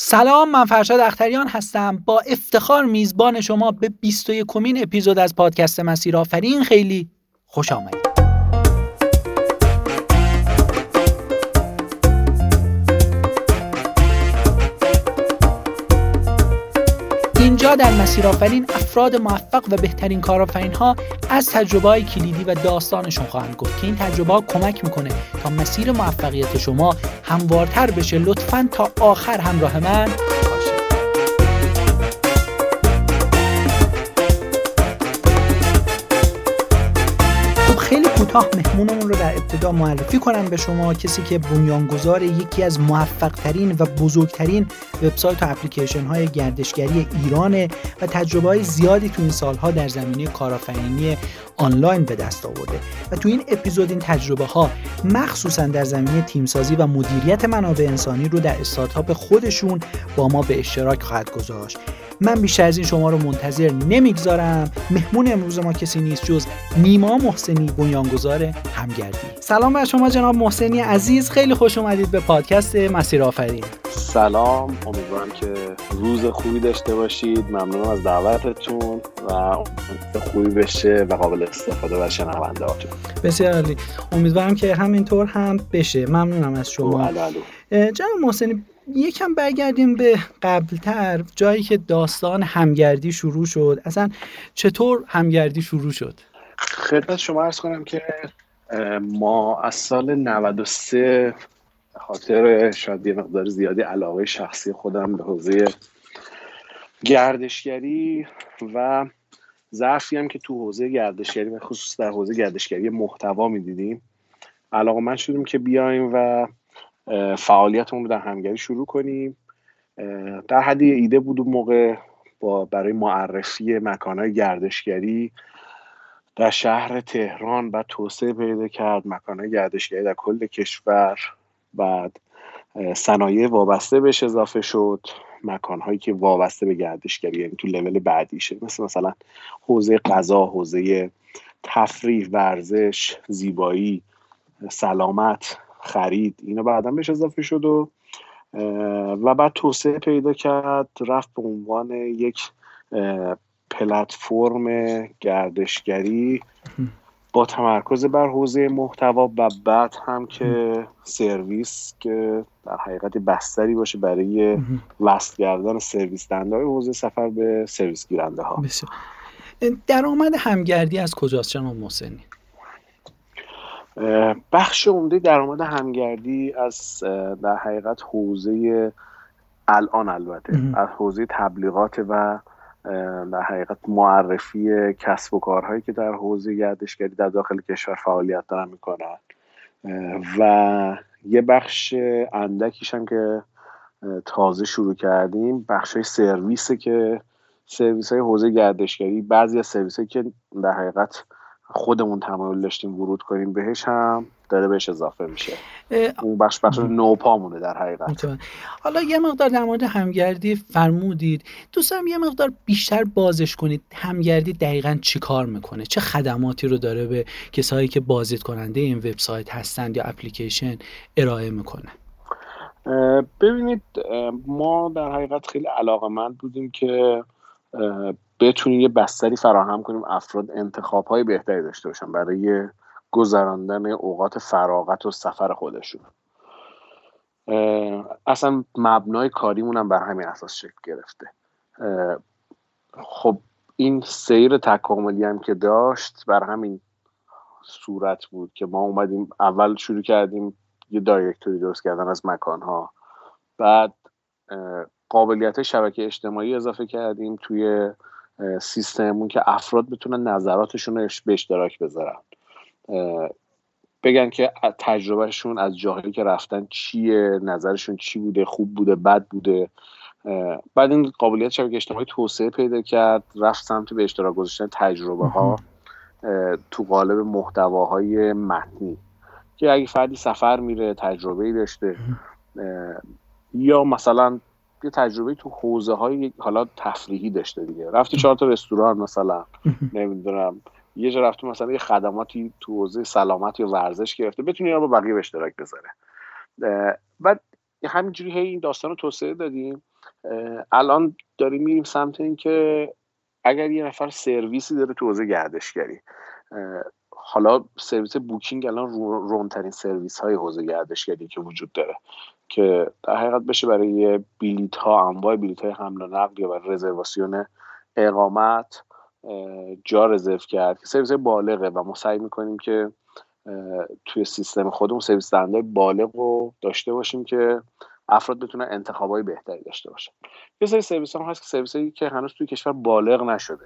سلام من فرشاد اختریان هستم. با افتخار میزبان شما به 21 کمین اپیزود از پادکست مسیر آفرین خیلی خوش آمدید. اینجا در مسیر آفرین افراد موفق و بهترین کارآفرین ها از تجربه های کلیدی و داستانشون خواهند گفت که این تجربه ها کمک می‌کنه تا مسیر موفقیت شما هموارتر بشه. لطفا تا آخر همراه من. کوتاه مهمونمون رو در ابتدا معرفی کنم به شما. کسی که بنیانگذار یکی از موفق ترین و بزرگترین وبسایت و اپلیکیشن های گردشگری ایرانه و تجربه های زیادی تو این سالها در زمینه کارآفرینی آنلاین به دست آورده و تو این اپیزود این تجربه ها مخصوصا در زمینه تیمسازی و مدیریت منابع انسانی رو در استارتاپ خودشون با ما به اشتراک خواهد گذاشت. من بیشتر از این شما رو منتظر نمی‌گذارم. مهمون امروز ما کسی نیست جز نیما محسنی بنیانگذار همگردی. سلام بر شما جناب محسنی عزیز خیلی خوش اومدید به پادکست مسیر آفرین. سلام امیدوارم که روز خوبی داشته باشید. ممنونم از دعوتتون و خوبی بشه و قابل استفاده باشه شنونده بسیار عالی. امیدوارم که همینطور هم بشه. ممنونم از شما. جناب محسنی یکم برگردیم به قبلتر. جایی که داستان همگردی شروع شد. اصلا چطور همگردی شروع شد؟ خدمت شما ارز کنم که ما از سال 93 خاطر شاید یه مقدار زیادی علاقه شخصی خودم به حوزه گردشگری و ضعفی هم که تو حوزه گردشگری و خصوص در حوزه گردشگری محتوا می‌دیدیم. علاقه من شدیم که بیایم و فعالیتمون رو در همگری شروع کنیم. در حدی ایده بود اون موقع با برای معرفی مکانهای گردشگری در شهر تهران و توسعه پیدا کرد مکانهای گردشگری در کل کشور. بعد صنایع وابسته بهش اضافه شد. مکانهایی که وابسته به گردشگری یعنی تو لول بعدیشه. مثل مثلا حوزه غذا حوزه تفریح ورزش زیبایی سلامت. خرید. اینا بعدا بهش اضافه شد و و بعد توسعه پیدا کرد رفت به عنوان یک پلتفرم گردشگری با تمرکز بر حوزه محتوا و بعد هم که سرویس که در حقیقت بستری باشه برای وصل کردن سرویس دنده حوزه سفر به سرویس گیرنده ها درآمد همگردی از کجاست جناب محسنی؟ بخش عمده درآمد همگردی از در حقیقت حوزه الان البته از حوزه تبلیغات و در حقیقت معرفی کسب و کارهایی که در حوزه گردشگری در داخل کشور فعالیت دارن می‌کنن. و یه بخش اندکیش هم که تازه شروع کردیم بخش های سرویسه که سرویس های حوزه گردشگری بعضی از سرویس که در حقیقت خودمون تمایل داشتیم ورود کنیم بهش هم داره بهش اضافه میشه. اون بخش بخش نوپامونه در حقیقت. حالا یه مقدار در مورد همگردی فرمودید. دوستم یه مقدار بیشتر بازش کنید. همگردی دقیقا چی کار می‌کنه؟ چه خدماتی رو داره به کسایی که بازدید کننده این وبسایت هستند یا اپلیکیشن ارائه می‌کنه؟ ببینید ما در حقیقت خیلی علاقه مند بودیم که بتونیم یه بستری فراهم کنیم افراد انتخاب های بهتری داشته باشن برای گذراندن اوقات فراغت و سفر خودشون. اصلا مبنای کاریمون هم بر همین اساس شکل گرفته. خب این سیر تکاملی هم که داشت بر همین صورت بود که ما اومدیم اول شروع کردیم یه دایرکتوری درست کردن از مکانها بعد قابلیت شبکه اجتماعی اضافه کردیم توی سیستممون که افراد بتونن نظراتشون رو به اشتراک بذارن. بگن که تجربهشون از جاهایی که رفتن چیه نظرشون چی بوده خوب بوده بد بوده. بعد این قابلیت شبکه اجتماعی توسعه پیدا کرد رفت سمت به اشتراک گذاشتن تجربه ها تو قالب محتواهای متنی. که اگه فردی سفر میره تجربه داشته یا مثلا یه تجربه تو حوزه های حالا تفریحی داشته دیگه. رفتی چهار تا رستوران مثلا نمی‌دونم. یه جا رفته مثلا یه خدماتی تو حوزه سلامت یا ورزش گرفته بتونی اینا با بقیه به اشتراک بذاره بعد همینجوری هی این داستان رو توسعه دادیم. الان داریم میریم سمت اینکه اگر یه نفر سرویسی داره تو حوزه گردشگری حالا سرویس بوکینگ الان رونترین سرویس های حوزه گردشگری که وجود داره. که در حقیقت بشه برای بیلیت ها انواع بیلیت های حمل و نقل یا برای رزرواسیون اقامت جا رزرو کرد که سرویس بالغه و ما سعی می‌کنیم که توی سیستم خودمون سرویس دهنده بالغ رو داشته باشیم که افراد بتونن انتخاب های بهتری داشته باشن. یه سری سرویس هم هست که سرویس هایی که هنوز توی کشور بالغ نشده.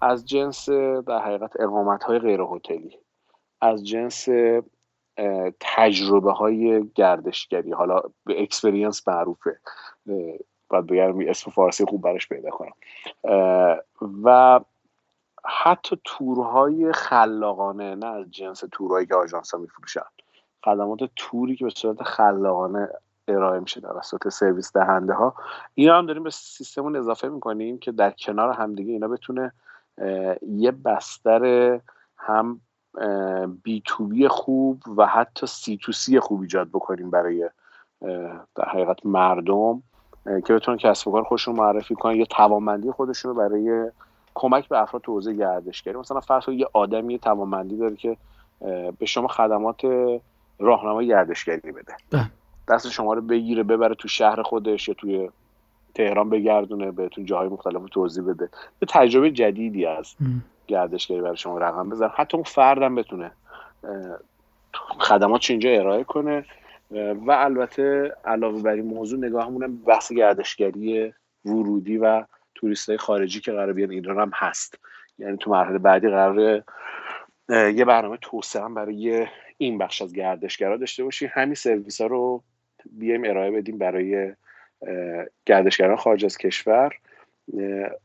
از جنس در حقیقت اقامت های غیر هتلی. از جنس تجربه های گردشگری. حالا به experience معروفه. باید بگم اسم فارسی خوب براش پیدا کنم. و حتی تورهای خلاقانه نه از جنس تورهایی که آژانس ها میفروشن. خدمات توری که به صورت خلاقانه ارائه میشه توسط سرویس دهنده ها اینا هم داریم به سیستمون اضافه می‌کنیم که در کنار همدیگه اینا بتونه یه بستر هم بی تو بی خوب و حتی سی تو سی خوب ایجاد بکنیم برای در حقیقت مردم که بتونن کسب و کار خودشون معرفی کنن یا توانمندی خودشون رو برای کمک به افراد تو حوزه گردشگری مثلا فرض یه آدمی یه توانمندی داره که به شما خدمات راهنمای گردشگری بده. بله. دست شما رو بگیره ببره تو شهر خودش یا توی تهران بگردونه بهتون جاهای مختلف توضیح بده. یه تجربه جدیدی از گردشگری برای شما رقم بزن حتی اون فردم بتونه خدمات اینجا ارائه کنه. و البته علاوه بر این موضوع نگاهمون بحث گردشگری ورودی و توریست های خارجی که قرار بیان ایران هم هست. یعنی تو مرحله بعدی قرار یه برنامه توسعه هم برای این بخش از گردشگرا داشته باشیم. همین سرویس ها رو بیایم ارائه بدیم برای گردشگران خارج از کشور.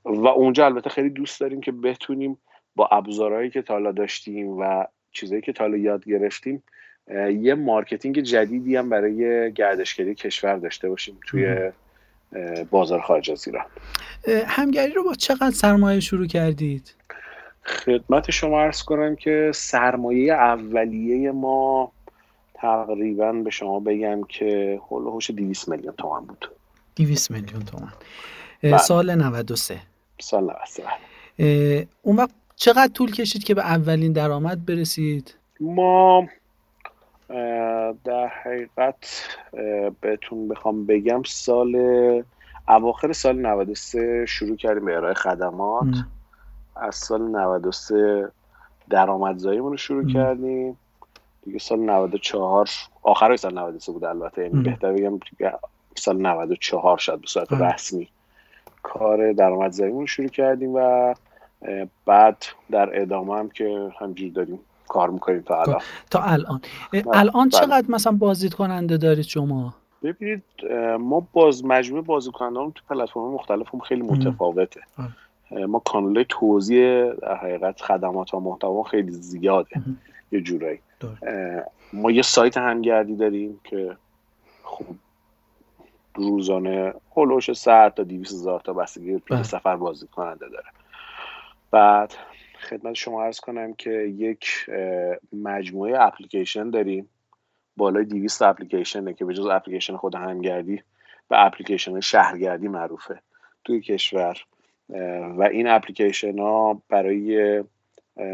و اونجا البته خیلی دوست داریم که بتونیم با ابزارهایی که تا الان داشتیم و چیزایی که تا الان یاد گرفتیم یه marketing جدیدی هم برای گردشگری کشور داشته باشیم توی بازار خارج از ایران. همگری رو با چقدر سرمایه شروع کردید؟ خدمت شما ارز کنم که سرمایه اولیه ما تقریبا به شما بگم که هلوهوش 200 میلیون تومن بود. 200 میلیون تومن بله. سال 93 سال 93 اون وقت چقدر طول کشید که به اولین درآمد برسید؟ ما در حقیقت بهتون بخوام بگم سال اواخر سال 93 شروع کردیم به ارائه خدمات از سال 93 درآمدزاییمون رو شروع کردیم. دیگه سال 94 آخر سال 93 بود البته یعنی بهتر بگم دیگه سال 94 شد به صورت رسمی کار درآمدزاییمون رو شروع کردیم و بعد در ادامه هم که همجور داریم کار می‌کنیم تا الان. تا الان. الان بله. چقدر مثلا بازدید کننده دارید شما؟ ببینید ما باز مجموعه بازدید تو پلتفرم مختلف هم خیلی متفاوته. ما کانال توزیع در حقیقت خدمات و محتوا خیلی زیاده. یه جورایی. ما یه سایت همگردی داریم که خب روزانه هلوش 100 تا 200 هزار تا بستگی بله. سفر بازدید کننده داره. بعد خدمت شما عرض کنم که یک مجموعه اپلیکیشن داریم. بالای 200 اپلیکیشنه که به جز اپلیکیشن خود همگردی به اپلیکیشن شهرگردی معروفه توی کشور. و این اپلیکیشن ها برای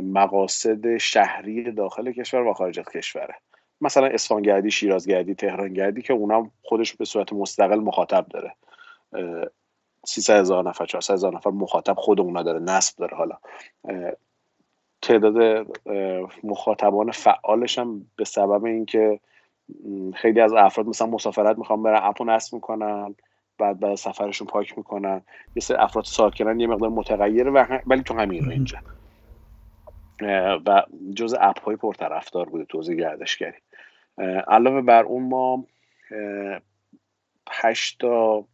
مقاصد شهری داخل کشور و خارج از کشوره. مثلا اصفهانگردی شیرازگردی تهرانگردی که اونم خودش به صورت مستقل مخاطب داره. 300 هزار نفر 400 هزار نفر مخاطب خود اونا داره نصب داره حالا. تعداد مخاطبان فعالش هم به سبب اینکه خیلی از افراد مثلا مسافرت می‌خوان برن اپو نصب می‌کنن بعد بعد سفرشون پاک می‌کنن. یه سری افراد ساکنن یه مقدار متغیره و ولی تو همین اینجا و جز اپ های پرطرفدار بوده توضیح گردشگری. علاوه بر اون ما هشت تا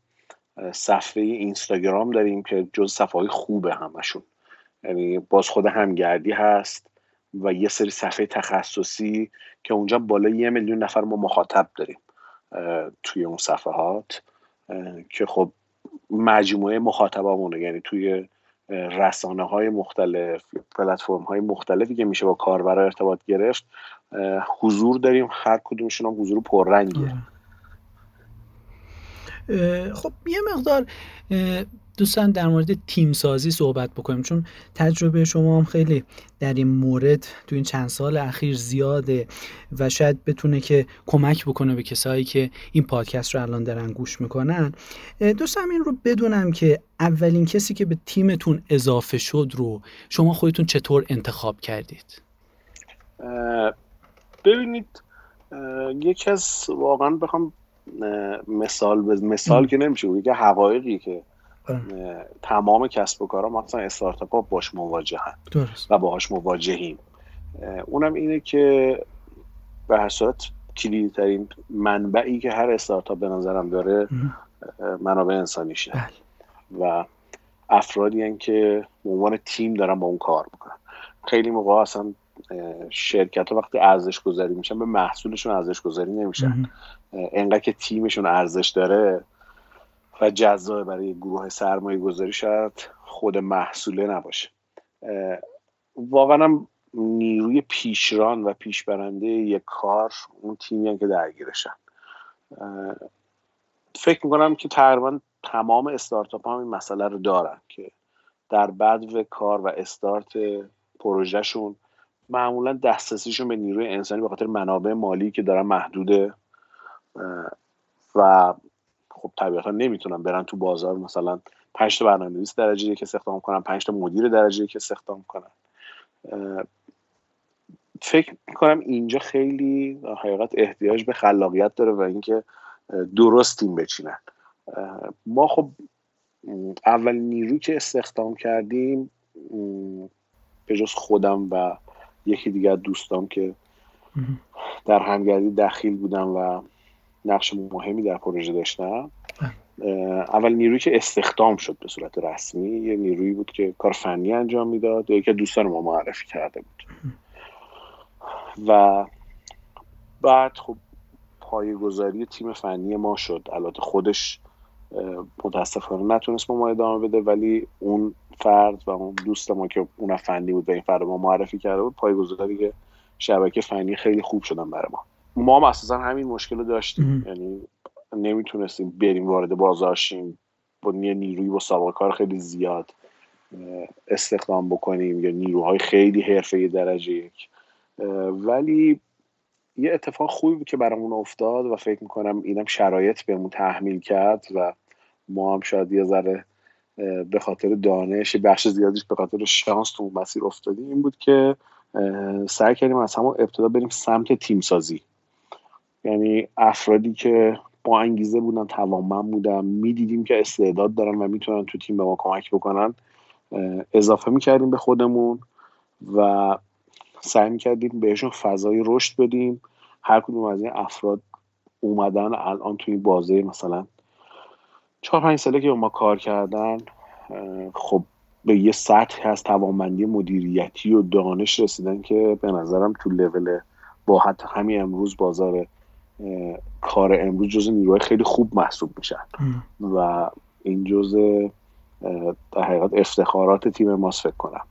صفحه اینستاگرام داریم که جز صفحه های خوبه همشون. یعنی باز خود همگردی هست و یه سری صفحه تخصصی که اونجا بالای یه میلیون نفر ما مخاطب داریم توی اون صفحات که خب مجموعه مخاطبامونه. یعنی توی رسانه های مختلف پلتفرم های مختلفی که میشه با کاربر ارتباط گرفت حضور داریم. هر کدومشون هم حضور پررنگه خب یه مقدار دوستان در مورد تیم سازی صحبت بکنیم چون تجربه شما هم خیلی در این مورد تو این چند سال اخیر زیاده و شاید بتونه که کمک بکنه به کسایی که این پادکست رو الان دارن گوش می‌کنن. دوستم این رو بدونم که اولین کسی که به تیمتون اضافه شد رو شما خودتون چطور انتخاب کردید؟ ببینید یکی از واقعا بخوام مثال مثال که نمیشه که حقایقی که تمام کسب و کارها مثلا استارتاپ ها باش مواجهن و باهاش مواجهیم. اونم اینه که به هر صورت کلیدی ترین منبعی که هر استارتاپ به نظرم داره منابع انسانیشه. بله. و افرادی که به عنوان تیم دارن با اون کار می‌کنن. خیلی موقع اصلا شرکت ها وقتی ارزش گذاری میشن به محصولشون ارزش گذاری نمیشن انقدر که تیمشون ارزش داره و جذاب برای گروه سرمایه گذاری شاید خود محصوله نباشه. واقعا هم نیروی پیشران و پیشبرنده یک کار اون تیمی که درگیرشن. فکر می‌کنم که تقریبا تمام استارتاپ هم این مسئله رو دارن که در و کار و استارت پروژهشون معمولا دسترسیشون به نیروی انسانی به خاطر منابع مالی که دارن محدوده و خب طبیعتا نمی‌تونن برن تو بازار مثلا پنج تا برنامه‌نویس درجه یک استخدام کنن پنج تا مدیر درجه یک استخدام کنن. فکر می‌کنم اینجا خیلی حقیقت احتیاج به خلاقیت داره و اینکه درست تیم بچینن. ما خب اول نیروی که استخدام کردیم به جز خودم و یکی دیگر دوستام که در همگردی دخیل بودم و نقش مهمی در پروژه داشتم. اول نیروی که استخدام شد به صورت رسمی. یه نیرویی بود که کار فنی انجام می‌داد یکی دوستان ما معرفی کرده بود. و بعد خب گذاری تیم فنی ما شد. البته خودش متاسفانه نتونست ما ادامه بده ولی اون فرد و اون دوست ما که اون فنی بود و این فرد ما معرفی کرده بود گذاری که شبکه فنی خیلی خوب شدن برای ما. ما هم اساسا همین مشکل رو داشتیم. یعنی نمی‌تونستیم بریم وارد بازار شیم. با نیروی با سابقه کار خیلی زیاد استخدام بکنیم. یا نیروهای خیلی حرفه درجه یک. ولی یه اتفاق خوبی بود که برامون افتاد و فکر می‌کنم اینم شرایط بهمون تحمیل کرد و ما هم شاید یه ذره به خاطر دانش بخش زیادیش به خاطر شانس تو مسیر افتادیم. این بود که سعی کردیم از همون ابتدا بریم سمت تیم سازی یعنی افرادی که با انگیزه بودن توانمند بودن می‌دیدیم که استعداد دارن و می‌تونن تو تیم به ما کمک بکنن اضافه می‌کردیم به خودمون و سعی می‌کردیم بهشون فضای رشد بدیم. هر کدوم از این افراد اومدن الان توی بازه مثلا چهار پنج ساله که ما کار کردن خب به یه سطح از توانمندی مدیریتی و دانش رسیدن که به نظرم تو لول با حتی همین امروز بازار کار امروز جز نیروهای خیلی خوب محسوب میشن. و این جز در حقیقت افتخارات تیم ماست فکر کنم.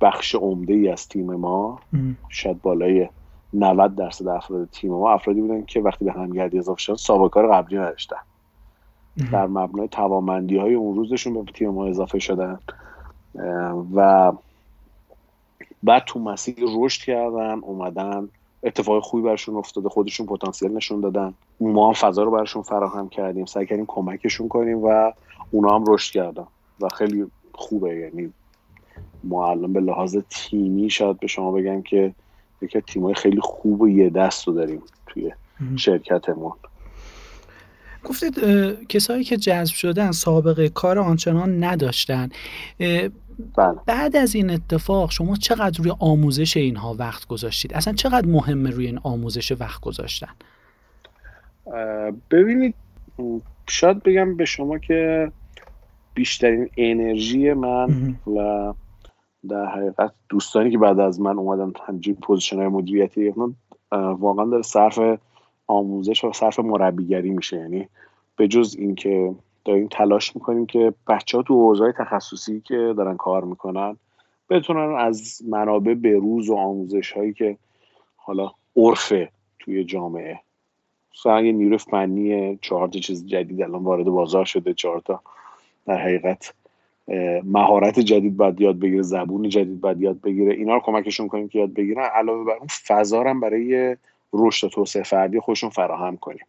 بخش عمده ای از تیم ما شاید بالای 90 درصد افراد تیم ما افرادی بودن که وقتی به همگردی اضافه شدن سابقه کار قبلی نداشتن. در مبنای توانمندی های اون روزشون به تیم ما اضافه شدن. و بعد تو مسیر رشد کردن اومدن اتفاق خوبی برشون افتاده خودشون پتانسیل نشون دادن. ما هم فضا رو برشون فراهم کردیم. سعی کردیم کمکشون کنیم و اونا هم رشد کردن. و خیلی خوبه. یعنی ما الان به لحاظ تیمی شاید به شما بگم که یکی تیمای خیلی خوب و یه دست رو داریم توی شرکتمون. گفتید کسایی که جذب شدن سابقه کار آنچنان نداشتن. بله. بعد از این اتفاق شما چقدر روی آموزش اینها وقت گذاشتید؟ اصلا چقدر مهمه روی این آموزش وقت گذاشتن؟ ببینید شاید بگم به شما که بیشترین انرژی من و در حقیقت دوستانی که بعد از من اومدن همچین پوزیشن های مدیریتی واقعا داره صرف آموزش و صرف مربیگری میشه. یعنی به جز اینکه داریم تلاش می‌کنیم که بچه ها تو حوزه تخصصی که دارن کار می‌کنن بتونن از منابع بروز و آموزش هایی که حالا عرفه توی جامعه. مثلا یه نیروی فنی چهار تا چیز جدید الان وارد بازار شده چهار تا در حقیقت مهارت جدید باید یاد بگیره زبون جدید باید یاد بگیره اینا رو کمکشون کنیم که یاد بگیرن. علاوه بر اون فضا برای رشد و توسعه فردی خودشون فراهم کنیم.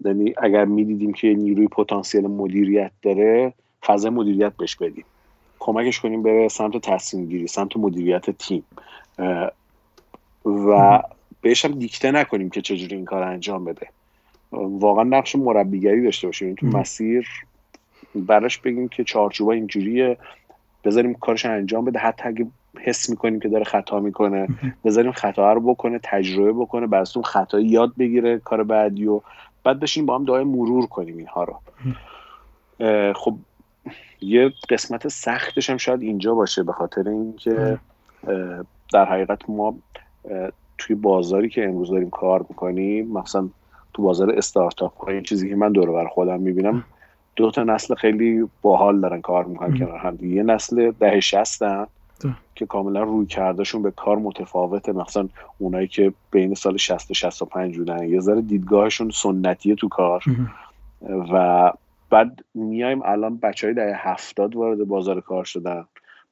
یعنی اگر می‌دیدیم که نیروی پتانسیل مدیریت داره فضای مدیریت بهش بدیم. کمکش کنیم به سمت تصمیم گیری سمت مدیریت تیم. و بهش هم دیکته نکنیم که چجوری این کار انجام بده. واقعا نقش مربیگری داشته باشیم. تو مسیر براش بگیم که چارچوبا اینجوریه. بذاریم کارش انجام بده. حتی اگه حس می‌کنیم که داره خطا می‌کنه بذاریم خطا رو بکنه تجربه بکنه بر اون خطایی یاد بگیره کار بعدی و بعد بشیم با هم دعای مرور کنیم اینها رو. خب یه قسمت سختش هم شاید اینجا باشه به خاطر اینکه در حقیقت ما توی بازاری که امروز داریم کار می‌کنیم مثلا تو بازار استارتاپ ها این چیزی که من دور بر خودم می‌بینم دو تا نسل خیلی باحال دارن کار می‌کنن کنار هم. یه نسل ده شستن که کاملا روی کردشون به کار متفاوته. مثلا اونایی که بین سال 60 و 65 بودن. یه ذره دیدگاهشون سنتیه تو کار. و بعد میایم الان بچه های دهه هفتاد وارد بازار کار شدن.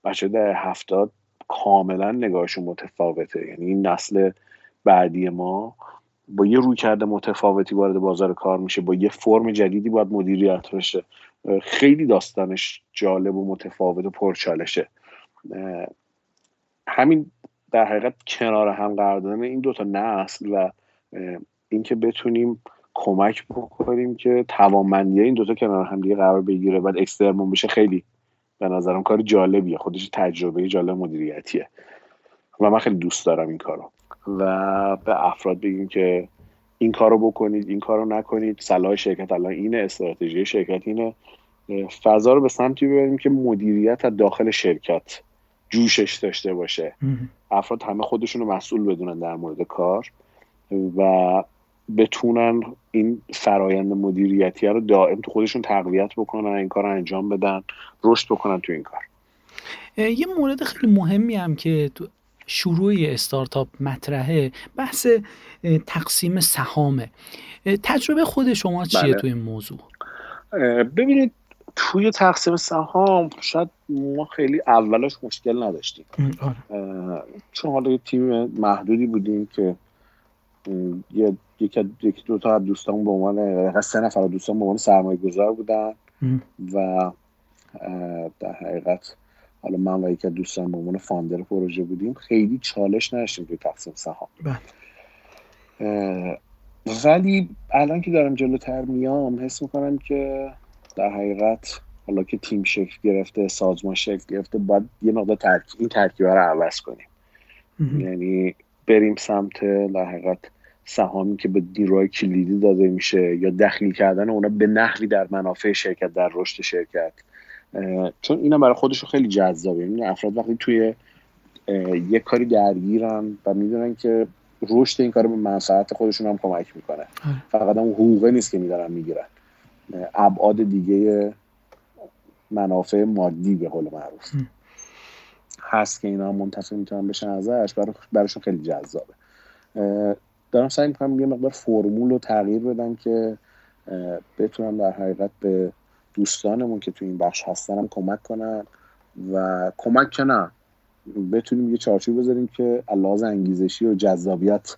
بچه های دهه هفتاد کاملا نگاهشون متفاوته. یعنی این نسل بعدی ما با یه روی کرده متفاوتی وارد بازار کار میشه. با یه فرم جدیدی باید مدیریت بشه. خیلی داستانش جالب و متفاوت و پرچالشه. همین در حقیقت کنار هم قرار دادن این دوتا نسل و اینکه بتونیم کمک بکنیم که توانمندی این دوتا کنار هم دیگه قرار بگیره بعد اکسترمون بشه خیلی به نظرم کار جالبیه. خودش تجربه جالب مدیریتیه. و من خیلی دوست دارم این کارو. و به افراد بگیم که این کارو بکنید این کارو نکنید. صلاح شرکت الان اینه استراتژی شرکت اینه. فضا رو به سمتی ببریم که مدیریت از داخل شرکت جوشش داشته باشه. افراد همه خودشون رو مسئول بدونن در مورد کار و بتونن این فرایند مدیریتی رو دائم تو خودشون تقویت بکنن این کار رو انجام بدن رشد بکنن تو این کار. یه مورد خیلی مهمی هم که تو شروع استارتاپ مطرحه بحث تقسیم سهامه. تجربه خود شما چیه بله. تو این موضوع؟ ببینید توی تقسیم سهام شاید ما خیلی اولش مشکل نداشتیم آره. چون حالا یه تیم محدودی بودیم که یه یکی یکی دو تا دوستان به عنوان سه نفر دوستان به عنوان سرمایه گذار بودن و در حقیقت حالا من و یکی دوستان به عنوان فاندر پروژه بودیم خیلی چالش نداشتیم توی تقسیم سهام بله. ولی الان که دارم جلوتر میام حس می‌کنم که در حقیقت حالا که تیم شکل گرفته سازمان شکل گرفته باید یه مقدار ترک... این ترکیب رو عوض کنیم. یعنی بریم سمت در حقیقت سهامی که به نیروهای کلیدی داده میشه یا دخیل کردن اونا به نحوی در منافع شرکت در رشد شرکت. چون اینا برای خودشون خیلی جذابه. یعنی افراد وقتی توی یه کاری درگیرن و می‌دونن که رشد این کار به منفعت خودشون هم کمک می‌کنه. آره. فقط هم حقوقه نیست که میدارن می‌گیرن. ابعاد دیگه منافع مادی به قول معروف. هست که اینا منتفع می‌تونن بشن ازش براشون خیلی جذابه. دارم سعی می‌کنم یه مقدار فرمول رو تغییر بدم که بتونم در حقیقت به دوستانمون که تو این بخش هستن هم کمک کنن و کمک که نه بتونیم یه چارچوب بذاریم که لحاظ انگیزشی و جذابیت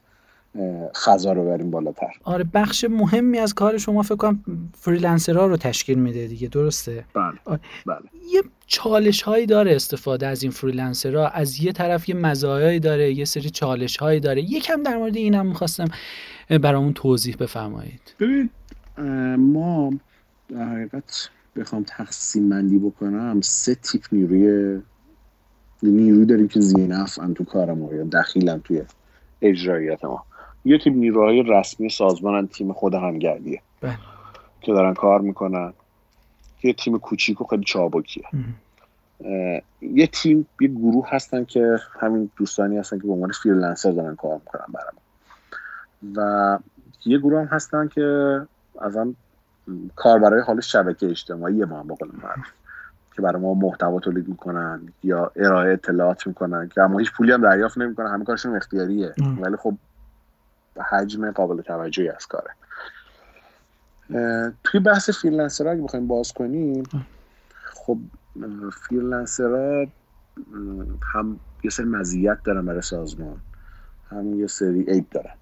فضا رو بریم بالاتر. آره بخش مهمی از کار شما فکر کنم freelancer ها رو تشکیل میده دیگه درسته؟ بله آره. بله. یه چالش هایی داره استفاده از این freelancer ها از یه طرف یه مزایایی داره یه سری چالش هایی داره. یکم در مورد اینم می‌خواستم برامون توضیح بفرمایید. ببینید ما در حقیقت بخوام تقسیم بندی بکنم سه تیپ نیروی نیروی داریم که زینف تو کار ما یا دخیلن توی اجراییت ما. یه تیم نیروهای رسمی سازمان تیم خود همگردیه بله. که دارن کار می‌کنن. یه تیم کوچیک و خیلی چابکیه. یه تیم یه گروه هستن که همین دوستانی هستن که به عنوان فریلنسر دارن کار می‌کنن برام و یه گروه هم هستن که ازم کار برای حال شبکه اجتماعی ما هم بقول که برای ما محتوا تولید می‌کنن یا ارائه اطلاعات می‌کنن. که اما هیچ پولی هم دریافت نمی‌کنن. همه کارشون اختیاریه. ولی خب حجم قابل توجهی از کاره. توی بحث freelancer اگه بخوایم باز کنیم خب freelancer هم یه سری مزیت دارن برای سازمان هم یه سری عیب دارن.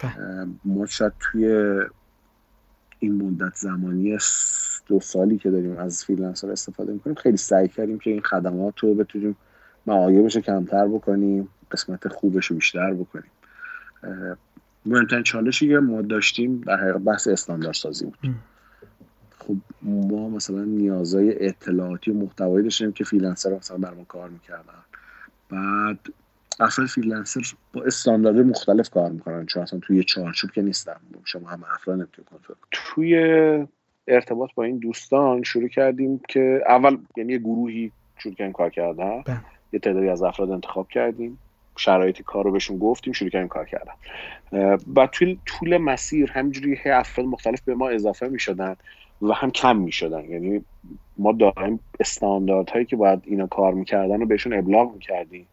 بله. ما شاید توی این مدت زمانی دو سالی که داریم از freelancer استفاده می‌کنیم خیلی سعی کردیم که این خدمات رو بتونیم معایبش کمتر بکنیم قسمت خوبش رو بیشتر بکنیم. مهمترین چالشی که ما داشتیم در حقیقت بحث استاندارد سازی بود خب ما مثلا نیازهای اطلاعاتی و محتوایی داشتیم که freelancer مثلا بر ما کار می‌کردن. بعد افراد فریلنسر با استاندارد مختلف کار می‌کنن چون اصلا توی چارچوب که نیستن. شما هم افراد نمی‌تونید کنترل توی ارتباط با این دوستان شروع کردیم که اول یعنی یه گروهی شروع کردیم کار کردن. بله. یه تعدادی از افراد انتخاب کردیم. شرایط کار رو بهشون گفتیم شروع کردیم کار کردن. و توی طول مسیر همینجوری افراد مختلف به ما اضافه می شدن و هم کم می شدن یعنی ما دائم استانداردهایی که باید اینا کار می‌کردن رو بهشون ابلاغ می‌کردیم.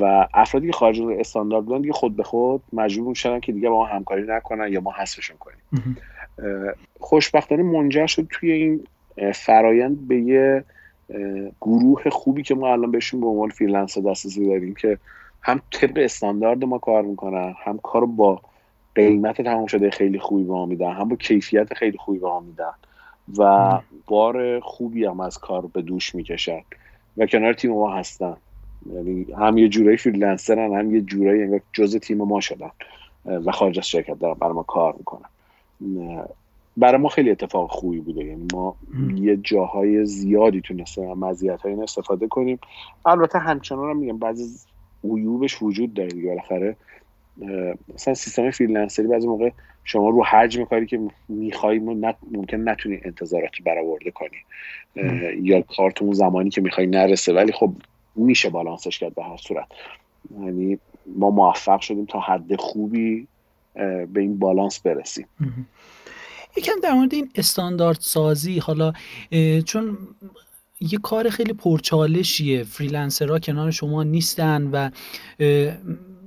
و افرادی که خارج از استاندارد بودن دیگه خود به خود مجبور شدن که دیگه با ما همکاری نکنن یا ما حذفشون کنیم. خوشبختانه منجر شد توی این فرایند به یه گروه خوبی که ما الان بهشون به عنوان فریلنسر دسترسی داریم که هم طبق استاندارد ما کار می‌کنن هم کار با قیمت تمام شده خیلی خوبی به ما میدن هم با کیفیت خیلی خوبی به ما میدن و بار خوبی هم از کار به دوش می‌کشن و کنار تیم ما هستن. یعنی هم یه جورایی freelancer ن هم یه جورایی انگار جز تیم ما شدن و خارج از شرکت دارن برای ما کار می‌کنن. برای ما خیلی اتفاق خوبی بوده. یعنی ما یه جاهای زیادی تونستیم مزیت های استفاده کنیم. البته همچنان هم میگم بعضی عیوبش وجود داره دیگه. بالاخره مثلا سیستم freelancer ی بعضی موقع شما رو حجم کاری که می‌خوای ممکن نتونی انتظارات برآورده کنی یا کارتون زمانی که می‌خوای نرسه. ولی خب میشه بالانسش کرد به هر صورت. یعنی ما موفق شدیم تا حد خوبی به این بالانس برسیم. یکم در مورد این استاندارد سازی حالا چون یه کار خیلی پرچالشیه. فریلنسرها کنار شما نیستن و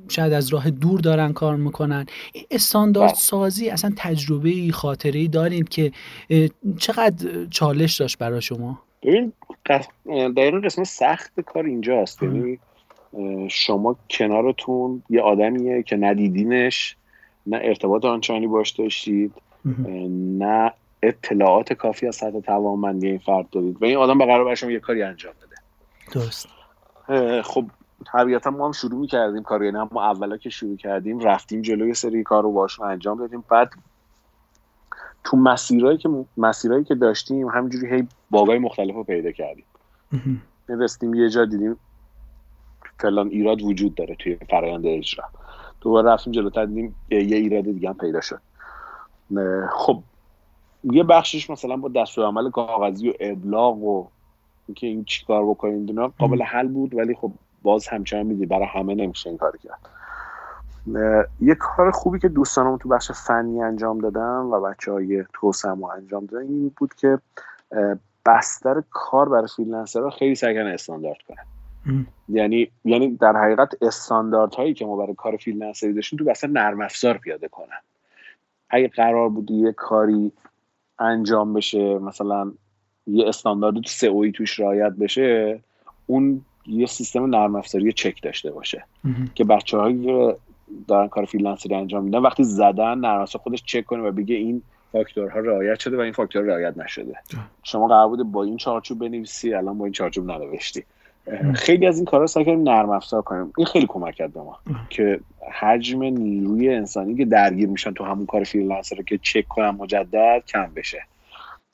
شاید از راه دور دارن کار می‌کنن. استاندارد بله. سازی اصلا تجربه خاطره ای دارید که چقدر چالش داشت برای شما؟ ببین دقیقا قسمت سخت کار اینجاست. یعنی شما کنارتون یه آدمیه که ندیدینش نه ارتباط آنچنانی باش داشتید نه اطلاعات کافی از سطح توانمندی این فرد دارید. و این آدم به قرار شما یه کاری انجام بده. درست. خب طبیعتا ما هم شروع می‌کردیم کار یعنی ما اولا که شروع کردیم رفتیم جلوی سری کار رو باشون انجام دادیم. بعد تو مسیرهایی که مسیرهایی که داشتیم همینجوری هی باگای مختلف رو پیدا کردیم. رسیدیم یه جا دیدیم فلان ایراد وجود داره توی فرایند اجرا. دوباره رفتیم جلوتر دیدیم یه ایراد دیگه هم پیدا شد. خب یه بخشش مثلا با دستور عمل کاغذی و ابلاغ و اینکه این چیکار بکنیم اینا قابل حل بود ولی خب باز همچنان میدی برای همه نمیشه این کار کرد. یه کار خوبی که دوستانم تو بخش فنی انجام دادم و بچه های توسم رو انجام دادن این بود که بستر کار برای فریلنسرها خیلی سعی استاندارد کنن. یعنی یعنی در حقیقت استاندارد هایی که ما برای کار فریلنسری داشتیم تو بستر نرم افزار پیاده کنن. اگه قرار بود یه کاری انجام بشه مثلا یه استاندارد تو سئوی توش رعایت بشه اون یه سیستم نرم افزاری چک داشته باشه. که بچه هایی دارن کار freelancer ی انجام میدن وقتی زدن نرم خودش چک کنه و بگه این فاکتورها رعایت شده و این فاکتور رعایت نشده. شما قرار بوده با این چارچوب بنویسی الان با این چارچوب ننوشتی. خیلی از این کارا سعی کردیم نرم افزار کنیم. این خیلی کمک کرد به ما که حجم نیروی انسانی که درگیر میشن تو همون کار freelancer که چک کنن مجدد کم بشه.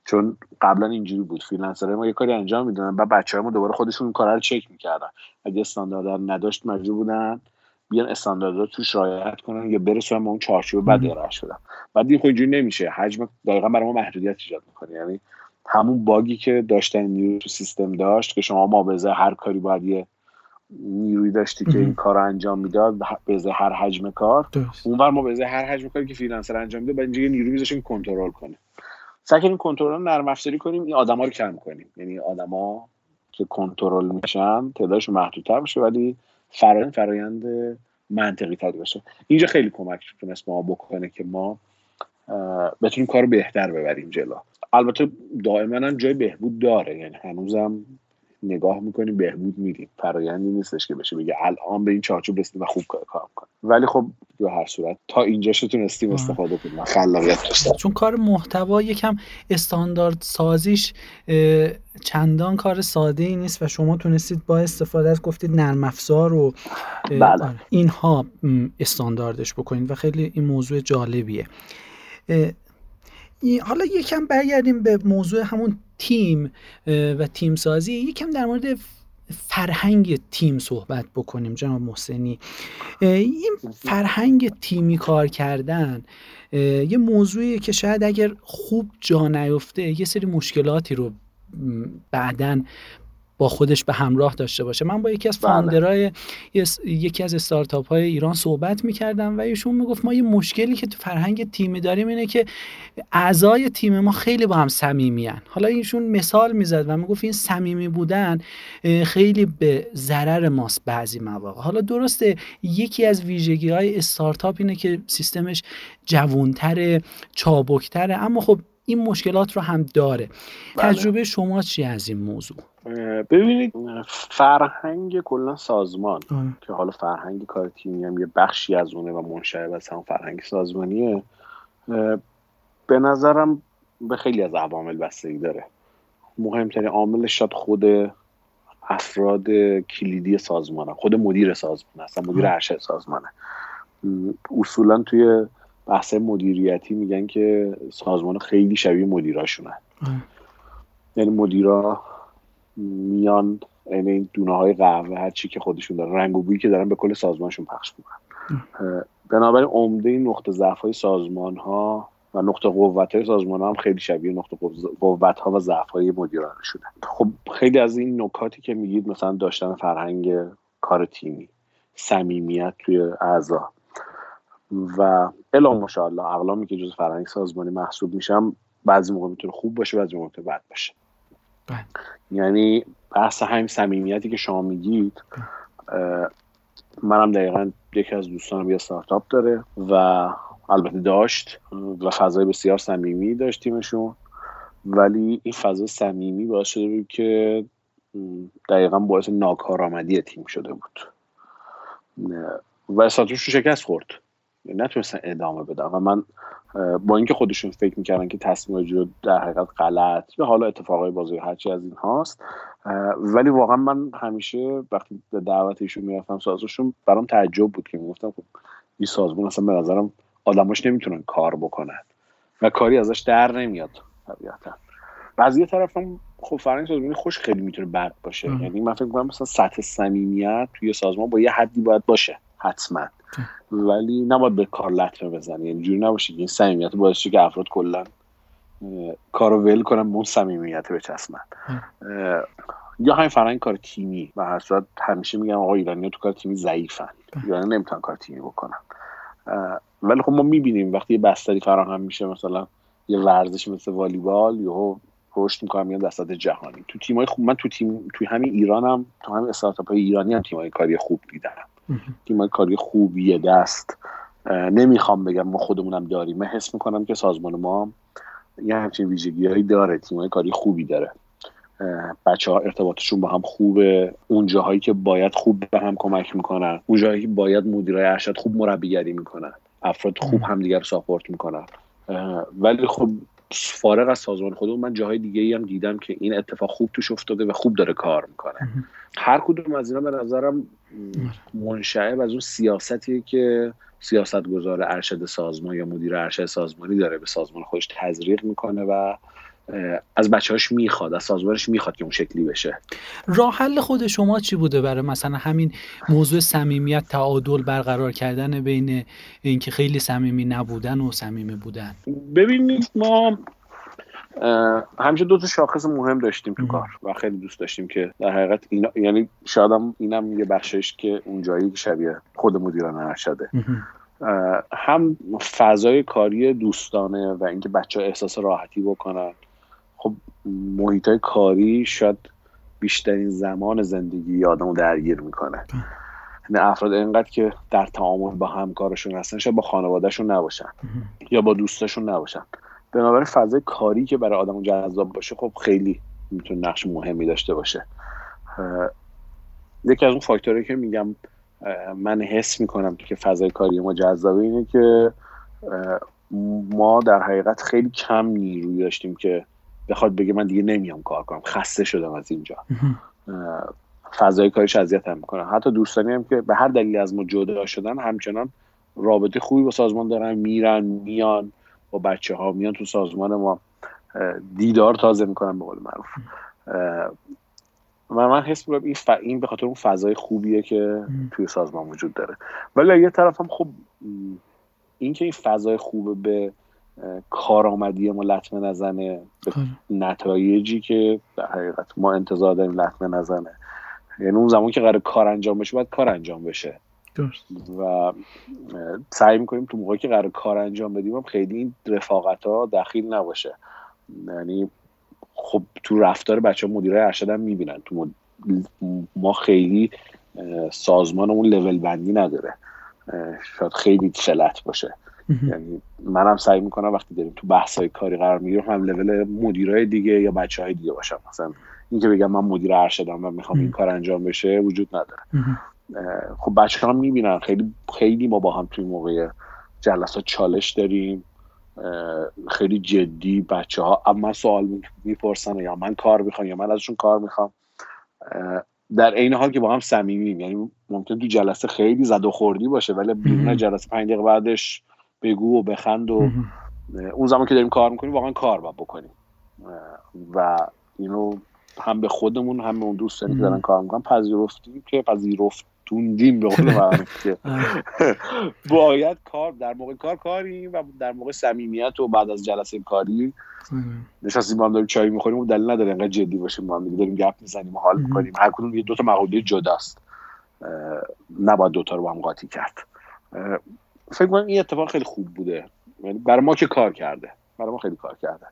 چون قبلا اینجوری بود. freelancer ما یه کاری انجام می‌دادن و بچه ما دوباره خودشون این کار رو چک می‌کردن. اگه استاندارد نداشت مجبور بودن بیان استانداردها توش رعایت کنن یا برسن به اون چارچوب بعد ارائه شدن بعد این اینجوری نمیشه. حجم دقیقا برای ما محدودیت ایجاد می‌کنه. یعنی همون باگی که داشتن نیروی تو سیستم داشت که شما ما به هر کاری باید یه نیروی داشتی که این کار رو انجام می‌داد به هر حجم کار. اونور ما به هر حجم کاری که freelancer انجام میده بعد اینجا یه نیروی میذاشیم کنترل کنه. سعی کنیم کنترل نرم افزاری کنیم این آدما رو کم کنیم. یعنی آدما که کنترل میشن تعدادشون محدودتر بشه ولی فرایند فرایند منطقی تر باشه. اینجا خیلی کمک تونست ما بکنه که ما بتونیم کار بهتر ببریم جلو. البته دائما هم جای بهبود داره. یعنی هنوزم نگاه می‌کنیم بهبود میریم فرایندی نیستش که بشه بگه الان به این چارچوب رسیدیم و خوب کار کنیم ولی خب به هر صورت تا اینجاش تونستیم استفاده کنیم خلاقیت داشتیم چون کار محتوا یکم استاندارد سازیش چندان کار ساده ای نیست و شما تونستید با استفاده از گفتید نرم افزار و بله. آره، اینها استانداردش بکنید و خیلی این موضوع جالبیه. حالا یکم برگردیم به موضوع همون تیم و تیم سازی. یکم در مورد فرهنگ تیم صحبت بکنیم جناب محسنی. این فرهنگ تیمی کار کردن یه موضوعیه که شاید اگر خوب جا نیفته یه سری مشکلاتی رو بعدا با خودش به همراه داشته باشه. من با یکی از بله. فاندرهای یکی از استارتاپ های ایران صحبت می‌کردم و ایشون می‌گفت ما یه مشکلی که تو فرهنگ تیمی داریم اینه که اعضای تیم ما خیلی با هم صمیمیان حالا ایشون مثال می‌زد و می‌گفت این صمیمی بودن خیلی به ضرر ماست بعضی مواقع. حالا درسته یکی از ویژگی های استارتاپ اینه که سیستمش جوانتره چابکتره اما خب این مشکلات رو هم داره. بله. تجربه شما چی از این موضوع؟ ببینید فرهنگ کلا سازمان. که حالا فرهنگ کار تیمی هم یه بخشی از اونه و منشعب از هم فرهنگ سازمانیه. به نظرم به خیلی از عوامل بستگی داره. مهمترین عاملش شاید خود افراد کلیدی سازمانه خود مدیر سازمان هستن مدیر ارشد سازمانه. اصولا توی بحث مدیریتی میگن که سازمان خیلی شبیه مدیراشونن یعنی مدیرا میان این این دونه های قهوه هر چی که خودشون دارن رنگ و بویی که دارن به کل سازمانشون پخش می‌کنن. بنابراین عمده این نقطه ضعف های سازمان ها و نقطه قوت های سازمان ها هم خیلی شبیه نقطه قوت ها و ضعف های مدیران شده خب خیلی از این نکاتی که میگید مثلا داشتن فرهنگ کار تیمی صمیمیت توی اعضا. و الا ماشاءالله اقلامی که جز فرهنگ سازمانی محسوب میشم بعضی موقع می‌تونه خوب باشه بعضی موقع می‌تونه بد باشه. بله. یعنی بحث همین صمیمیتی که شما میگید منم دقیقا یکی از دوستانم یه ستارتاپ داره و البته داشت و فضای بسیار صمیمی داشت تیمشون. ولی این فضا صمیمی باعث شده بود که دقیقا باعث ناکارآمدی تیم شده بود. و استاتوش شکست خورد. نتونستن ادامه بدن. و من با اینکه خودشون فکر می‌کردن که تصمیم رو در حقیقت غلط یا حالا اتفاقای بازی هرچی از این هاست ولی واقعا من همیشه وقتی به دعوت ایشون می‌رفتم سازشون برام تعجب بود که می‌گفتم خب این سازمان اصلا به نظرم آدماش نمی‌تونن کار بکنن و کاری ازش در نمیاد طبیعتا. بعضی طرف هم خب فرنگ سازمانی خوش خیلی می‌تونه بد باشه. یعنی من فکر می‌کنم مثلا سطح صمیمیت توی سازمان با یه حدی باید باشه حتما. ولی نباید به کار لطمه بزنی. یعنی جوری نباشه این صمیمیت باعث که افراد کلا کارو ول کنن به اون صمیمیت بچسبن. یا همین فرهنگ کار تیمی و هر صورت همیشه میگم آقا ایرانی تو کار تیمی ضعیفن. ایرانی نمی‌تونن کار تیمی بکنن. ولی خب ما می‌بینیم وقتی یه بستری فراهم میشه مثلا یه ورزش مثل والیبال یا رشد می‌کنم میان دستات جهانی. تو تیمای خوب من تو تیم توی همین ایرانم تو همین استارتاپ های ایرانی هم تیمای کاری خوب دیدم تیم کاری خوبیه دست. نمی‌خوام بگم ما خودمونم داریم. من حس می‌کنم که سازمان ما یه همچین ویژگی هایی داره. تیم کاری خوبی داره. بچه ها ارتباطشون با هم خوبه. اون جاهایی که باید خوب به هم کمک می‌کنن. اون جاهایی که باید مدیرای ارشد خوب مربیگری می‌کنن. افراد خوب همدیگر رو ساپورت می‌کنن. ولی خب فارغ از سازمان خودمون من جاهای دیگه ای هم دیدم که این اتفاق خوب توش افتاده و خوب داره کار می‌کنه. هر کدوم از اینا به نظرم منشعب از اون سیاستی که سیاست گذار ارشد سازمان یا مدیر ارشد سازمانی داره به سازمان خودش تزریق می‌کنه و از بچه‌هاش می‌خواد از سازمانش می‌خواد که اون شکلی بشه. راه حل خود شما چی بوده برای مثلا همین موضوع صمیمیت تعادل برقرار کردن بین اینکه خیلی صمیمی نبودن و صمیمی بودن؟ ببینید ما همیشه دو تا شاخص مهم داشتیم تو کار و خیلی دوست داشتیم که در حقیقت اینا یعنی شاید اینم یه بخشش که اونجایی شبیه خود مدیران ارشده هم فضای کاری دوستانه و اینکه بچه ها احساس راحتی بکنن. محیط های کاری شاید بیشترین زمان زندگی آدم رو درگیر می‌کنه. یعنی افراد اینقدر که در تعامل با همکارشون هستن شاید با خانوادهشون نباشن یا با دوستاشون نباشن. بنابراین فضای کاری که برای آدم جذاب باشه خب خیلی می‌تونه نقش مهمی داشته باشه. یکی از اون فاکتورهایی که میگم من حس می‌کنم که فضای کاری ما جذابه اینه که ما در حقیقت خیلی کم نیروی داشتیم که بخواد بگه من دیگه نمیام کار کنم. خسته شدم از اینجا. فضای کارش اذیت هم می‌کنه. حتی دوستانی هم که به هر دلیلی از ما جدا شدن همچنان رابطه خوبی با سازمان دارن. میرن میان با بچه ها میان تو سازمان ما. دیدار تازه می‌کنن به قول معروف. و من حس می‌کنم این, ف... این به خاطر اون فضای خوبیه که توی سازمان وجود داره. ولی یه طرف هم خب این که این فضای خوبه به کارآمدی ما لطمه نزنه به آره. نتایجی که در حقیقت ما انتظار داریم لطمه نزنه. یعنی اون زمان که قرار کار انجام بشه باید کار انجام بشه. و سعی می‌کنیم تو موقعی که قرار کار انجام بدیم هم خیلی این رفاقت ها دخیل نباشه. یعنی خب تو رفتار بچه ها مدیره ارشد هم می‌بینن. تو ما خیلی سازمانمون لول بندی نداره. شاید خیلی فلت باشه. یعنی منم سعی می‌کنم وقتی داریم تو بحث های کاری قرار می‌گیرم هم لول مدیرای دیگه یا بچه های دیگه باشم. مثلا اینکه بگم من مدیر ارشدم و می‌خوام این کار انجام بشه وجود نداره. خب بچه ها می‌بینن خیلی خیلی ما با هم توی موقع جلسات چالش داریم. خیلی جدی بچه ها اما سوال می‌پرسن یا من کار می‌خوام یا من ازشون کار می‌خوام. در عین حال که با هم صمیمیم. یعنی ممکن تو جلسه خیلی زد و خوردی باشه ولی بیرون جلسه پنج دقیقه بعدش بگو و بخند و اون زمان که داریم کار می‌کنیم واقعا کار باید بکنیم. و اینو هم به خودمون هم به اون دوستانی که دارن کار می‌کنن پذیرفتیم که پذیرفتوندیم به قول که. باید کار در موقع کار کاریم و در موقع صمیمیت و بعد از جلسه کاری نشستیم با هم داریم چای می‌خوریم و دلیل نداره انقدر جدی باشیم با هم داریم گپ می‌زنیم و حال می‌کنیم. هر کدوم یه دو تا مقوله جداست. نباید دوتا رو با هم قاطی کرد. فکر کنم این اتفاق خیلی خوب بوده. یعنی برای ما که کار کرده. برای ما خیلی کار کرده.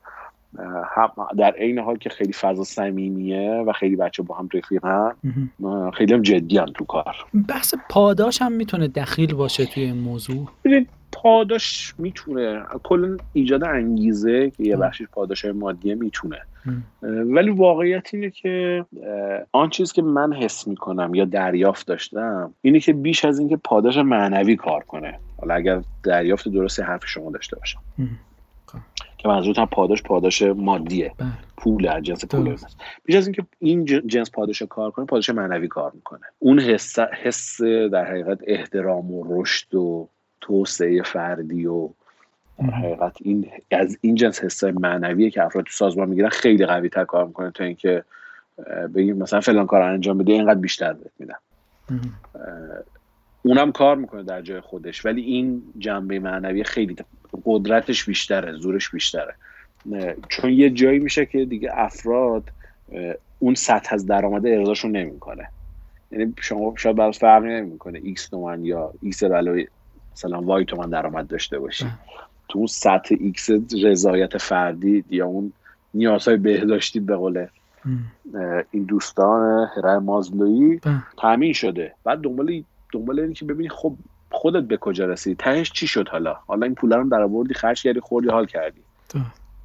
در عین حال که خیلی فضا صمیمیه و خیلی بچه با هم رفیقن خیلی هم جدی تو کار. بحث پاداش هم می‌تونه دخیل باشه توی این موضوع. پاداش می‌تونه. کلا ایجاد انگیزه که یه بخشش پاداش مادیه می‌تونه. ولی واقعیت اینه که آن چیز که من حس می‌کنم یا دریافت داشتم اینه که بیش از اینکه پاداش معنوی کار کنه. حالا اگر دریافت درستی حرف شما داشته باشم. که منظورت هم پاداش پاداش مادیه. بله. پول از جنس پول بیش از اینکه این جنس پاداش کار کنه پاداش معنوی کار می‌کنه. اون حس حس در حقیقت احترام و رشد و توسعه فردی و در حقیقت این از این جنس حس معنویه که افراد تو سازمان می‌گیرن خیلی قوی تر کار می‌کنه تا اینکه بگیم مثلا فلان کار انجام بده اینقدر بیشتر بهت میدم اونم کار می‌کنه در جای خودش. ولی این جنبه معنوی خیلی قدرتش بیشتره زورش بیشتره. چون یه جایی میشه که دیگه افراد اون سطح از درآمد ارضاشون نمی‌کنه. یعنی شما شاید برای فرقی نمی‌کنه. X تومن یا X علاوه مثلا Y تومن درآمد داشته باشی. تو اون سطح X رضایت فردی یا اون نیازهای بهداشتی به قوله این دوستان هرم مازلویی تامین شده. بعد دنبال دنبال اینکه ببینی خب خودت به کجا رسیدی. تهش چی شد حالا؟ حالا این پول رو در آوردی خرج کردی خوردی حال کردی.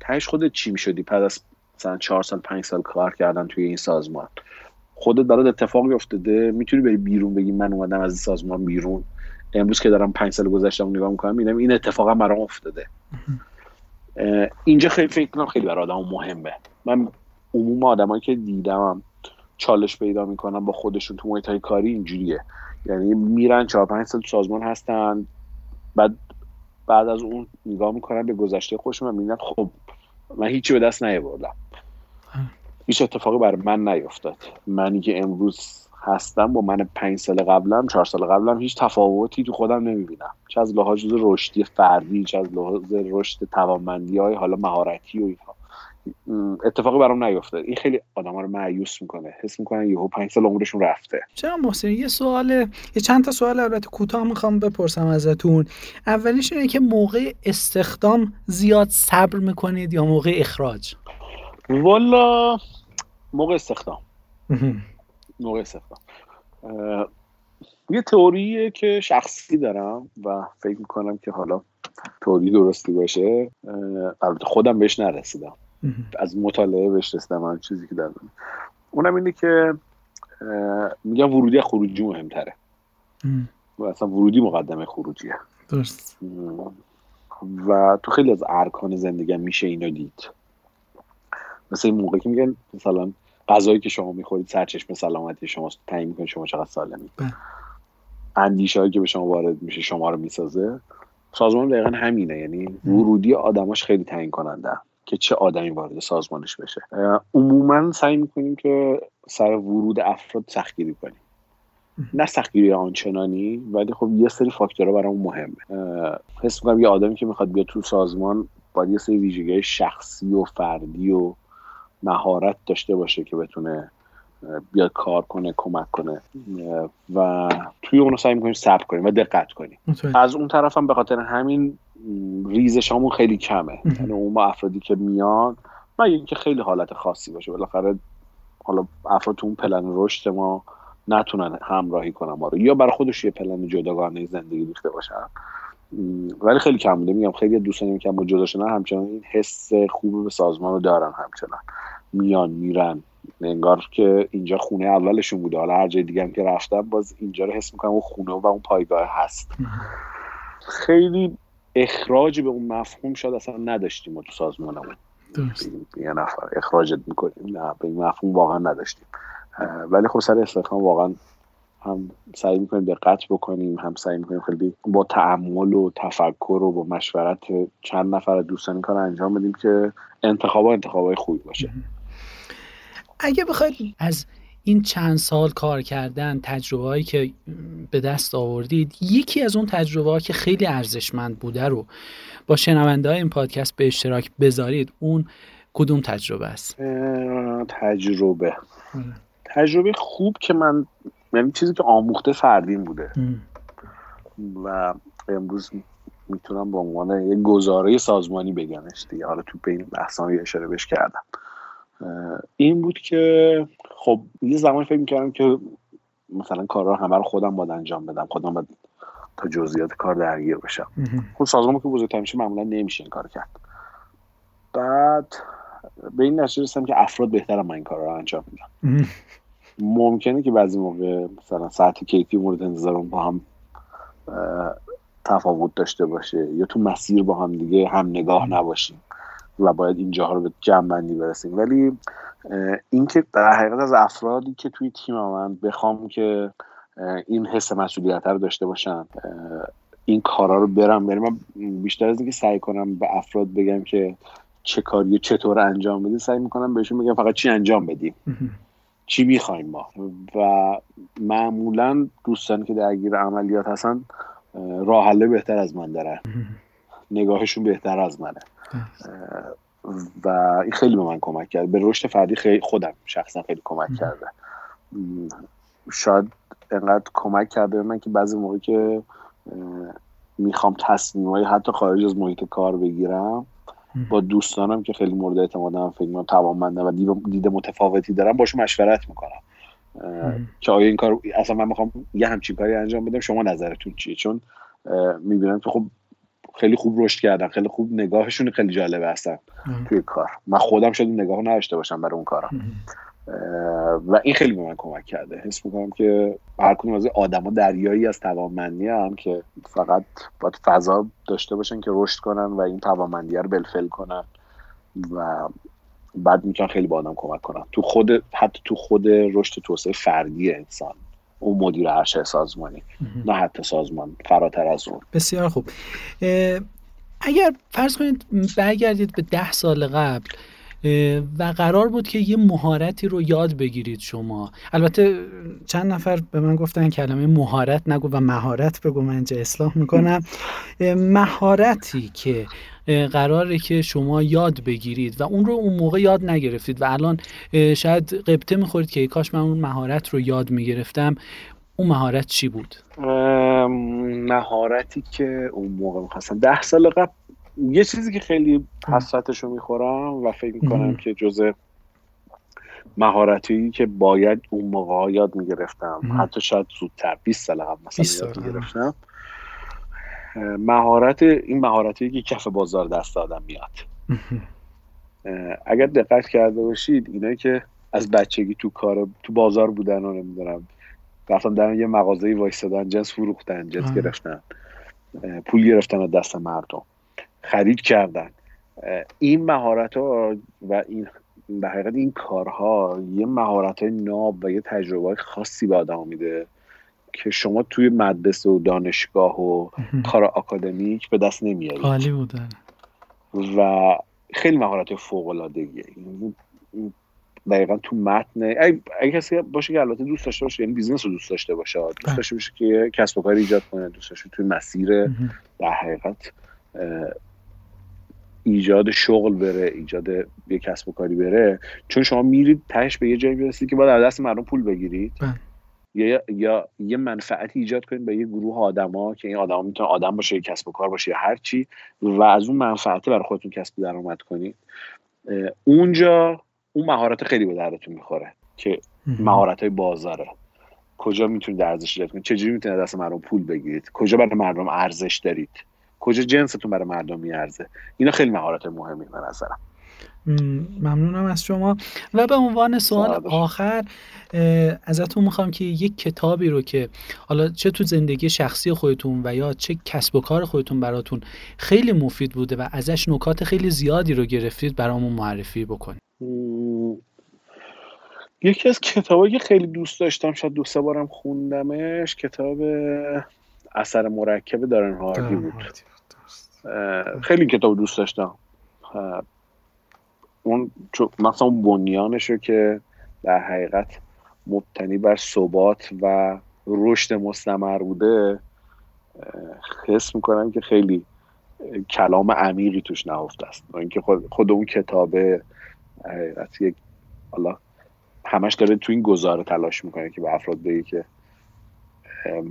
تهش خودت چی می‌شدی؟ پس از مثلا چهار سال پنج سال کار کردن توی این سازمان. خودت برات اتفاقی افتاده می‌تونی بری بیرون بگی من اومدم از این سازمان بیرون. امروز که دارم پنج سال گذشتم نگاه می‌کنم می‌بینم این اتفاقا برام افتاده. اینجا خیلی فکر کنم خیلی برای آدم مهمه. من عموم آدمایی که دیدم چالش پیدا می‌کنم با خودشون تو محیط کاری اینجوریه. یعنی میرن چهار پنج سال سازمان هستن. بعد بعد از اون نگاه می‌کنن به گذشته خودشون و میگن خب من هیچی به دست نیاوردم. هیچ اتفاقی برای من نیفتاد منی که امروز هستم با من پنج سال قبلم چهار سال قبلم هیچ تفاوتی تو خودم نمی‌بینم. چه از لحاظ رشدی فردی چه از لحاظ رشد توانمندی های حالا مهارتی و اینها. اتفاقی برام نیفتاد. این خیلی آدم رو معیوس می‌کنه. حس می‌کنن یهو پنج سال عمرشون رفته. چرا محسن؟ یه سوال یه چند تا سوال البته کوتاه می‌خوام بپرسم ازتون. اولیش اینه که موقع استخدام زیاد صبر می‌کنید یا موقع اخراج؟ والا موقع استخدام. موقع استخدام. یه تئوریه که شخصی دارم و فکر می‌کنم که حالا تئوری درستی باشه. البته خودم بهش نرسیدم. از مطالعه بهش رسیدم چیزی که دارم اونم اینه که میگم ورودی خروجی مهمتره. و اصلا ورودی مقدمه خروجیه. درست. و تو خیلی از ارکان زندگی میشه اینو دید. مثل این موقع که میگن مثلا غذایی که شما می‌خورید سرچشمه سلامتی شما تعیین می‌کنه شما چقدر سالمی بله. اندیشه هایی که به شما وارد میشه شما رو می‌سازه. سازمان دقیقا همینه یعنی ورودی آدماش خیلی تعیین کننده که چه آدمی وارد سازمانش بشه. عموما سعی می‌کنیم که سر ورود افراد سختگیری کنیم. نه سختگیری آنچنانی ولی خب یه سری فاکتورها برامون مهمه. حس می‌کنم یه آدمی که می‌خواد بیاد تو سازمان باید یه سری ویژگی شخصی و فردی و مهارت داشته باشه که بتونه بیاد کار کنه کمک کنه. و توی اونو سعی می‌کنیم ثبت کنیم و دقت کنیم. از اون طرف هم به خاطر همین ریزش همون خیلی کمه. یعنی اون افرادی که میان مگه اینکه خیلی حالت خاصی باشه. بالاخره حالا افراد تو اون پلن رشد ما نتونن همراهی کنن ما رو. یا برای خودش یه پلن جداگانه زندگی ریخته باشن. ولی خیلی کم بوده. میگم خیلی دوستان که با جدا شدن همچنان این حس خوب به سازمان رو دارن همچنان. میان میرن. انگار که اینجا خونه اولشون بوده. حالا هر جای دیگه هم که رفتم باز اینجا رو حس می‌کنم اون خونه و اون پایگاه هست. خیلی اخراج به اون مفهوم شاید اصلا نداشتیم ما تو سازمانمون. یه نفر اخراجت می‌کنیم. نه به این مفهوم واقعا نداشتیم. ولی خب سر استخدام واقعا هم سعی می‌کنیم دقت بکنیم هم سعی می‌کنیم خیلی با تعمل و تفکر و با مشورت چند نفر دوستان این کار انجام بدیم که انتخاب انتخاب خوبی باشه. اگه بخواید از این چند سال کار کردن تجربه هایی که به دست آوردید یکی از اون تجربه ها که خیلی ارزشمند بوده رو با شنونده های این پادکست به اشتراک بذارید. اون کدوم تجربه است؟ تجربه. آره. تجربه خوب که من یعنی چیزی که آموخته فردین بوده. و امروز می‌تونم به عنوان یه گزاره سازمانی بگمش دیگه. حالا تو بین بحثان اشاره بش کردم. این بود که خب یه زمانی فکر می‌کردم که مثلا کارها همه رو خودم باید انجام بدم خودم باید تا جزئیات کار درگیر بشم. خب سازمان که بزرگتر میشه معمولا نمیشه این کار کرد. بعد به این نتیجه رسیدم که افراد بهتر من این کار رو انجام میدن. ممکنه که بعضی موقع مثلا ساعت کیفی مورد انتظارم با هم تفاوت داشته باشه یا تو مسیر با هم دیگه هم نگاه نباشیم. و باید اینجاها رو به جمع بندی برسیم. ولی اینکه در حقیقت از افرادی که توی تیم من بخوام که این حس مسئولیت رو داشته باشن این کارا رو برم بریم من بیشتر از اینکه سعی کنم به افراد بگم که چه کاری چطور انجام بدیم سعی می‌کنم بهشون بگم فقط چی انجام بدیم. چی می‌خوایم ما؟ و معمولا دوستانی که درگیر عملیات هستن راه حل بهتر از من دارن. نگاهشون بهتر از منه. و این خیلی به من کمک کرد. به رشد فردی خیلی خودم شخصا خیلی کمک کرده. شاید انقدر کمک کرده به من که بعضی موقع که می‌خوام تصمیم حتی خارج از محیط کار بگیرم با دوستانم که خیلی مورد اعتمادم فکر می‌کنم توانمندم و دید متفاوتی دارم باشون مشورت می‌کنم. که آیا این کار اصلا من می‌خوام یه همچین کاری انجام بدم شما نظرتون چیه؟ چون می‌بینم که خب خیلی خوب رشد کردن خیلی خوب نگاهشون خیلی جالبه هستن توی کار. من خودم شاید نگاه نداشته باشم برای اون کارم و این خیلی به من کمک کرده. حس می‌کنم که هر کدوم از آدما دریایی از توانمندی هم که فقط باید فضا داشته باشن که رشد کنن و این توانمندی رو بلفل کنن و بعد می‌تونن خیلی با آدم کمک کنن. تو خود حتی تو خود رشد توسعه فردی انسان. اون مدیر ارشد سازمانی نه حتی سازمان فراتر از اون. بسیار خوب. اگر فرض کنید برگردید به ده سال قبل و قرار بود که یه مهارتی رو یاد بگیرید شما. البته چند نفر به من گفتن کلمه مهارت نگو و مهارت بگو من اینجا اصلاح می‌کنم. مهارتی که قراره که شما یاد بگیرید و اون رو اون موقع یاد نگرفتید و الان شاید قبطه می‌خورید که کاش من اون مهارت رو یاد می‌گرفتم. اون مهارت چی بود؟ مهارتی که اون موقع می‌خواستم. ده سال قبل یه چیزی که خیلی حسرتش رو می‌خورم و فکر می‌کنم که جزء مهارتی که باید اون موقع یاد می‌گرفتم. حتی شاید زودتر 20 سال قبل مثلا یاد می‌گرفتم. مهارت این مهارتی که کف بازار دست آدم میاد. اگر دقت کرده باشید اینایی که از بچگی تو کار تو بازار بودن و نمی‌دونم رفتن در یه مغازه وایستادن جنس فروختن جنس گرفتن پول گرفتن از دست مردم خرید کردن. این مهارت ها و این به حقیقت این کارها یه مهارت های ناب و یه تجربه خاصی به آدم میده. که شما توی مدرسه و دانشگاه و کار آکادمیک به دست نمیارید. عالی بودن و خیلی مهارت فوق العاده دقیقا تو متن اگه کسی باشه که البته دوست داشته باشه یعنی business رو دوست داشته باشه. دوست بله. داشته باشه که کسب و کار ایجاد کنه دوست داشته توی مسیر در حقیقت ایجاد شغل بره ایجاد یه کسب و کاری بره. چون شما میرید تهش به یه جایی برسید که باید از دست مردم پول بگیرید. بله. یا یا یه منفعتی ایجاد کنید به یه گروه آدما که این آدما می‌تونه آدم باشه کسب و کار باشه یا هر چی و از اون منفعته برای خودتون کسب درآمد کنید. اونجا اون مهارت خیلی به دردتون می‌خوره که مهارت های بازاره. کجا می‌تونید ارزش ایجاد کنید؟ چجوری می‌تونید دست مردم پول بگیرید؟ کجا برای مردم ارزش دارید؟ کجا جنستون برای مردم میارزه؟ اینا خیلی مهارت مهمی به نظرم. ممنونم از شما. و به عنوان سوال آخر ازتون می‌خوام که یک کتابی رو که حالا چه تو زندگی شخصی خودتون و یا چه کسب و کار خودتون براتون خیلی مفید بوده و ازش نکات خیلی زیادی رو گرفتید برامون معرفی بکنید یکی از کتابایی که خیلی دوست داشتم شاید دو سه بارم خوندمش کتاب اثر مرکب دارن هاردی بود. خیلی کتاب دوست داشتم. اون مثلا اون بنیانش رو که در حقیقت مبتنی بر ثبات و رشد مستمر بوده حس می‌کنم که خیلی کلام عمیقی توش نهفته است. اینکه خود, خود اون کتاب حقیقت یک حالا همش داره تو این گزاره تلاش می‌کنه که به افراد بگه که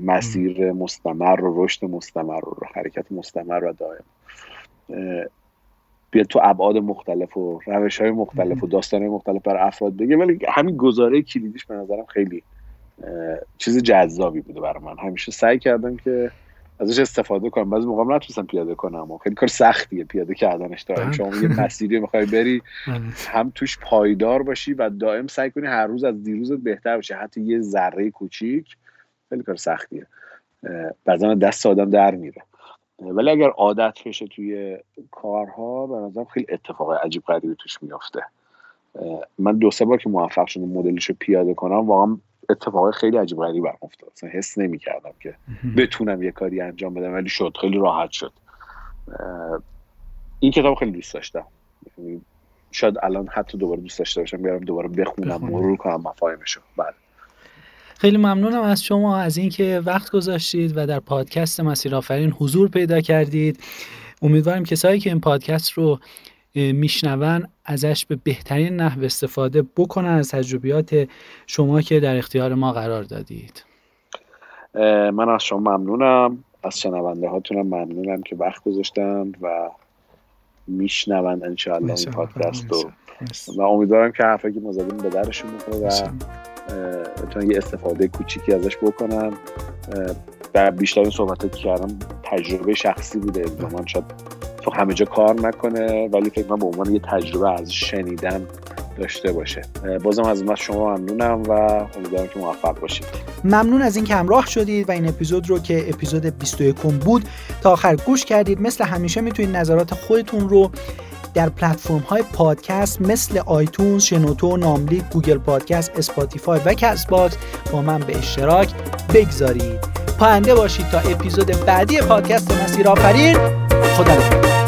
مسیر مستمر و رشد مستمر و حرکت مستمر و دائم. بیاد تو ابعاد مختلف و روش های مختلف و داستان های مختلف بر افراد بگه. ولی همین گزاره کلیدیش به نظرم خیلی چیز جذابی بوده برای من. همیشه سعی کردم که ازش استفاده کنم. بعضی موقع نتونستم پیاده کنم و خیلی کار سختیه پیاده کردنش دارم. بله. شما یه مسیری می‌خوای بری بله. هم توش پایدار باشی و دائم سعی کنی هر روز از دیروزت بهتر بشه حتی یه ذره کوچیک خیلی کار سختیه. بعضا دست آدم در میره. ولی اگر عادت بشه توی کارها به نظرم خیلی اتفاق عجیب غریبی توش میافته. من دو سه بار که موفق شدم مدلش رو پیاده کنم واقعا اتفاق خیلی عجیب غریبی برام افتاد. اصلا حس نمی‌کردم که بتونم یه کاری انجام بدم ولی شد خیلی راحت شد. این کتاب خیلی دوست داشتم. یعنی شاید الان حتی دوباره دوست داشته باشم بیارم دوباره بخونم مرور کنم مفاهیمشو. بله. خیلی ممنونم از شما از اینکه وقت گذاشتید و در پادکست مسیر آفرین حضور پیدا کردید. امیدوارم کسایی که این پادکست رو میشنون ازش به بهترین نحو استفاده بکنن از تجربیات شما که در اختیار ما قرار دادید. من از شما ممنونم. از شنونده هاتونم ممنونم که وقت گذاشتن و میشنوند انشاءالله این پادکست رو. و امیدوارم که حرفی که ما زدیم به درشون بخوره و بتونن یه استفاده کوچیکی ازش بکنن. و بیشتر این صحبت که کردم تجربه شخصی بوده. الزامان شاید تو همه جا کار نکنه ولی فکر من به عنوان یه تجربه از شنیدن داشته باشه. بازم از شما ممنونم و امیدوارم که موفق باشید. ممنون از اینکه همراه شدید و این اپیزود رو که اپیزود 21 بود تا آخر گوش کردید. مثل همیشه می‌تونید نظرات خودتون رو در پلتفرم های پادکست مثل آیتونز، شنوتو، ناملیک، گوگل پادکست، اسپاتیفای و کست باکس با من به اشتراک بگذارید. پاینده باشید تا اپیزود بعدی پادکست مسیر آفرین خدا